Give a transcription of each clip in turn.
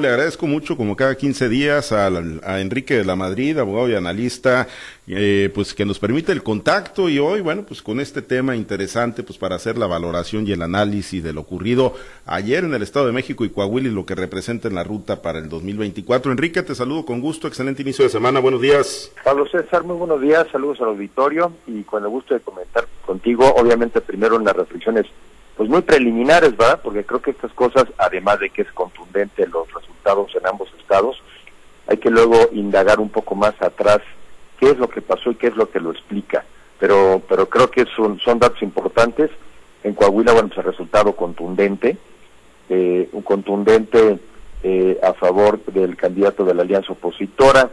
Le agradezco mucho, como cada 15 días, a, a Enrique de la Madrid, abogado y analista, eh, pues que nos permite el contacto y hoy, bueno, pues con este tema interesante, pues para hacer la valoración y el análisis de lo ocurrido ayer en el Estado de México y Coahuila y lo que representa en la ruta para el 2024. Enrique, te saludo con gusto, excelente inicio de semana, buenos días. Pablo César, muy buenos días, saludos al auditorio y con el gusto de comentar contigo, obviamente primero en las reflexiones pues muy preliminares, ¿verdad? Porque creo que estas cosas, además de que es contundente los resultados en ambos estados, hay que luego indagar un poco más atrás qué es lo que pasó y qué es lo que lo explica. Pero, pero creo que son, son datos importantes. En Coahuila, bueno, pues el resultado contundente, eh, un contundente eh, a favor del candidato de la alianza opositora.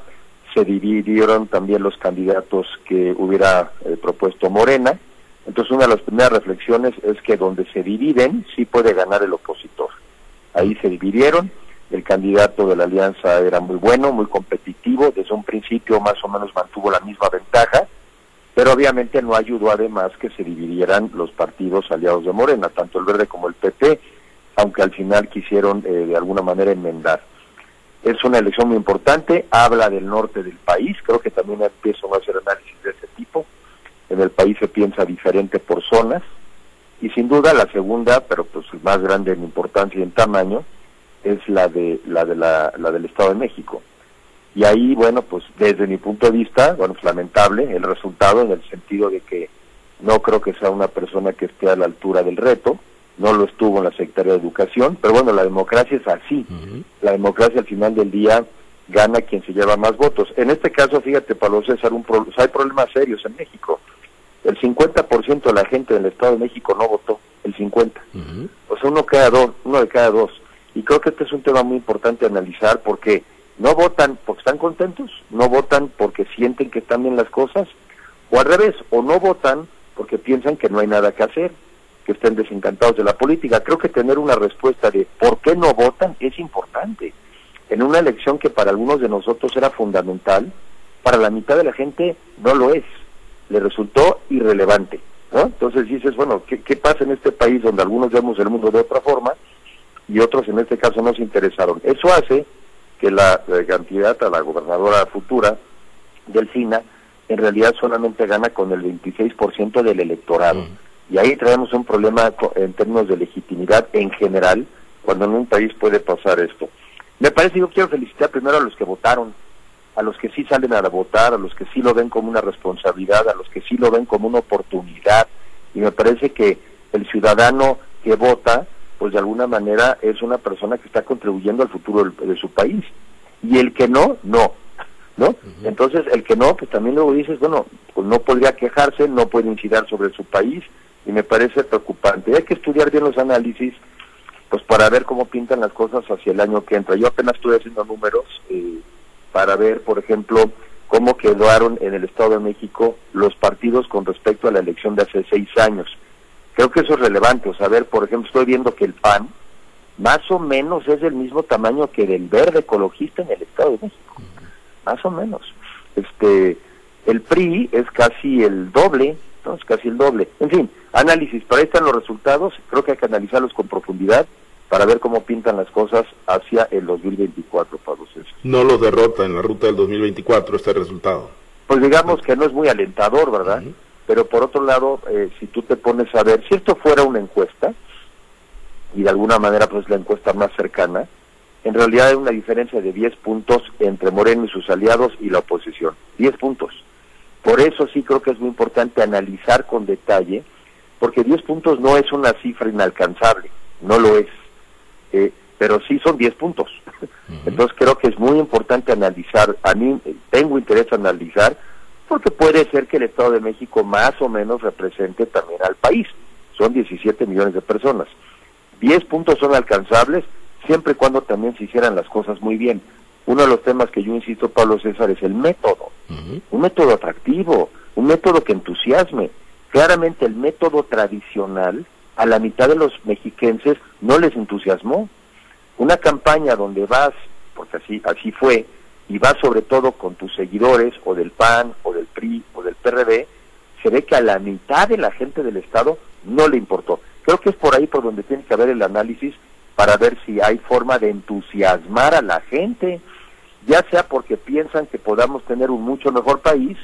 Se dividieron también los candidatos que hubiera eh, propuesto Morena entonces una de las primeras reflexiones es que donde se dividen sí puede ganar el opositor. Ahí se dividieron, el candidato de la alianza era muy bueno, muy competitivo, desde un principio más o menos mantuvo la misma ventaja, pero obviamente no ayudó además que se dividieran los partidos aliados de Morena, tanto el Verde como el PP, aunque al final quisieron eh, de alguna manera enmendar. Es una elección muy importante, habla del norte del país, creo que también empiezo a hacer análisis de ese tipo, en el país se piensa diferente por zonas y sin duda la segunda, pero pues más grande en importancia y en tamaño, es la de la de la, la del Estado de México. Y ahí, bueno, pues desde mi punto de vista, bueno, es lamentable el resultado en el sentido de que no creo que sea una persona que esté a la altura del reto, no lo estuvo en la Secretaría de Educación, pero bueno, la democracia es así. La democracia al final del día gana quien se lleva más votos. En este caso, fíjate, Pablo César, un hay problemas serios en México el 50% de la gente del Estado de México no votó, el 50. O sea, uno, cada dos, uno de cada dos. Y creo que este es un tema muy importante analizar porque no votan porque están contentos, no votan porque sienten que están bien las cosas, o al revés, o no votan porque piensan que no hay nada que hacer, que estén desencantados de la política. Creo que tener una respuesta de por qué no votan es importante. En una elección que para algunos de nosotros era fundamental, para la mitad de la gente no lo es le resultó irrelevante. ¿no? Entonces dices, bueno, ¿qué, ¿qué pasa en este país donde algunos vemos el mundo de otra forma y otros en este caso no se interesaron? Eso hace que la, cantidad a la gobernadora futura del SINA en realidad solamente gana con el 26% del electorado. Y ahí traemos un problema en términos de legitimidad en general, cuando en un país puede pasar esto. Me parece, yo quiero felicitar primero a los que votaron, a los que sí salen a votar, a los que sí lo ven como una responsabilidad, a los que sí lo ven como una oportunidad. Y me parece que el ciudadano que vota, pues de alguna manera es una persona que está contribuyendo al futuro de su país. Y el que no, no. ¿No? Entonces, el que no, pues también luego dices, bueno, pues no podría quejarse, no puede incidir sobre su país, y me parece preocupante. Hay que estudiar bien los análisis, pues para ver cómo pintan las cosas hacia el año que entra. Yo apenas estoy haciendo números, eh, para ver, por ejemplo, cómo quedaron en el Estado de México los partidos con respecto a la elección de hace seis años. Creo que eso es relevante, o sea, ver, por ejemplo, estoy viendo que el PAN más o menos es del mismo tamaño que del verde ecologista en el Estado de México, más o menos. Este, el PRI es casi el doble, ¿no? es casi el doble. En fin, análisis, para ahí están los resultados, creo que hay que analizarlos con profundidad para ver cómo pintan las cosas hacia el 2024, Pablo César. No lo derrota en la ruta del 2024 este resultado. Pues digamos que no es muy alentador, ¿verdad? Pero por otro lado, eh, si tú te pones a ver, si esto fuera una encuesta, y de alguna manera pues la encuesta más cercana, en realidad hay una diferencia de 10 puntos entre Moreno y sus aliados y la oposición. 10 puntos. Por eso sí creo que es muy importante analizar con detalle, porque 10 puntos no es una cifra inalcanzable, no lo es. Eh, pero sí son 10 puntos. Entonces creo que es muy importante analizar, a mí eh, tengo interés en analizar, porque puede ser que el Estado de México más o menos represente también al país. Son 17 millones de personas. 10 puntos son alcanzables siempre y cuando también se hicieran las cosas muy bien. Uno de los temas que yo insisto, Pablo César, es el método. Un método atractivo, un método que entusiasme. Claramente el método tradicional a la mitad de los mexiquenses no les entusiasmó. Una campaña donde vas, porque así, así fue, y vas sobre todo con tus seguidores o del PAN o del PRI o del PRD, se ve que a la mitad de la gente del Estado no le importó. Creo que es por ahí por donde tiene que haber el análisis para ver si hay forma de entusiasmar a la gente, ya sea porque piensan que podamos tener un mucho mejor país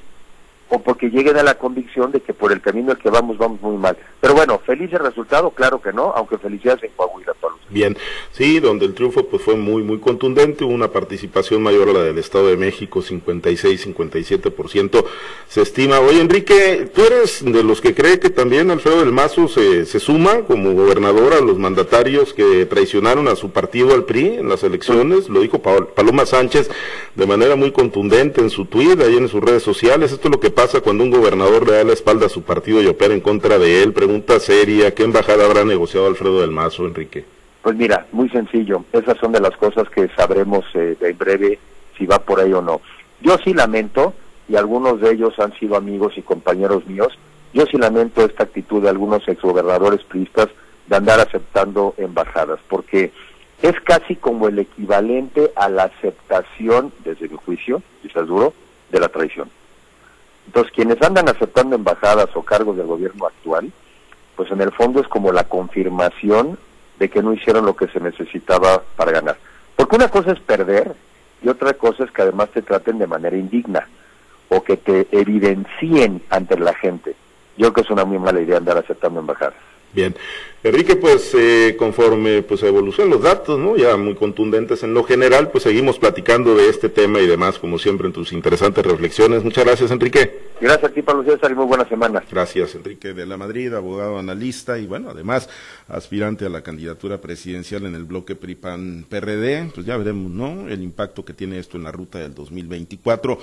o porque lleguen a la convicción de que por el camino al que vamos vamos muy mal. Pero bueno, feliz el resultado, claro que no, aunque felicidades en Coahuila, Pablo. Bien, sí, donde el triunfo pues fue muy muy contundente, hubo una participación mayor a la del Estado de México, 56, 57% se estima. Oye, Enrique, tú eres de los que cree que también Alfredo del Mazo se, se suma como gobernador a los mandatarios que traicionaron a su partido al PRI en las elecciones, lo dijo Paloma Sánchez de manera muy contundente en su tweet, ahí en sus redes sociales, esto es lo que pasa cuando un gobernador le da la espalda a su partido y opera en contra de él? Pregunta seria, ¿qué embajada habrá negociado Alfredo del Mazo, Enrique? Pues mira, muy sencillo, esas son de las cosas que sabremos eh, en breve si va por ahí o no. Yo sí lamento, y algunos de ellos han sido amigos y compañeros míos, yo sí lamento esta actitud de algunos exgobernadores priistas de andar aceptando embajadas, porque es casi como el equivalente a la aceptación, desde mi juicio, quizás duro, de la traición. Entonces, quienes andan aceptando embajadas o cargos del gobierno actual, pues en el fondo es como la confirmación de que no hicieron lo que se necesitaba para ganar. Porque una cosa es perder y otra cosa es que además te traten de manera indigna o que te evidencien ante la gente. Yo creo que es una muy mala idea andar aceptando embajadas. Bien, Enrique, pues eh, conforme pues evolucionan los datos, ¿no? Ya muy contundentes en lo general, pues seguimos platicando de este tema y demás, como siempre, en tus interesantes reflexiones. Muchas gracias, Enrique. Gracias a ti, Pablo César, y muy buena semana. Gracias, Enrique de la Madrid, abogado analista y bueno, además aspirante a la candidatura presidencial en el bloque PRIPAN-PRD. Pues ya veremos, ¿no? El impacto que tiene esto en la ruta del 2024.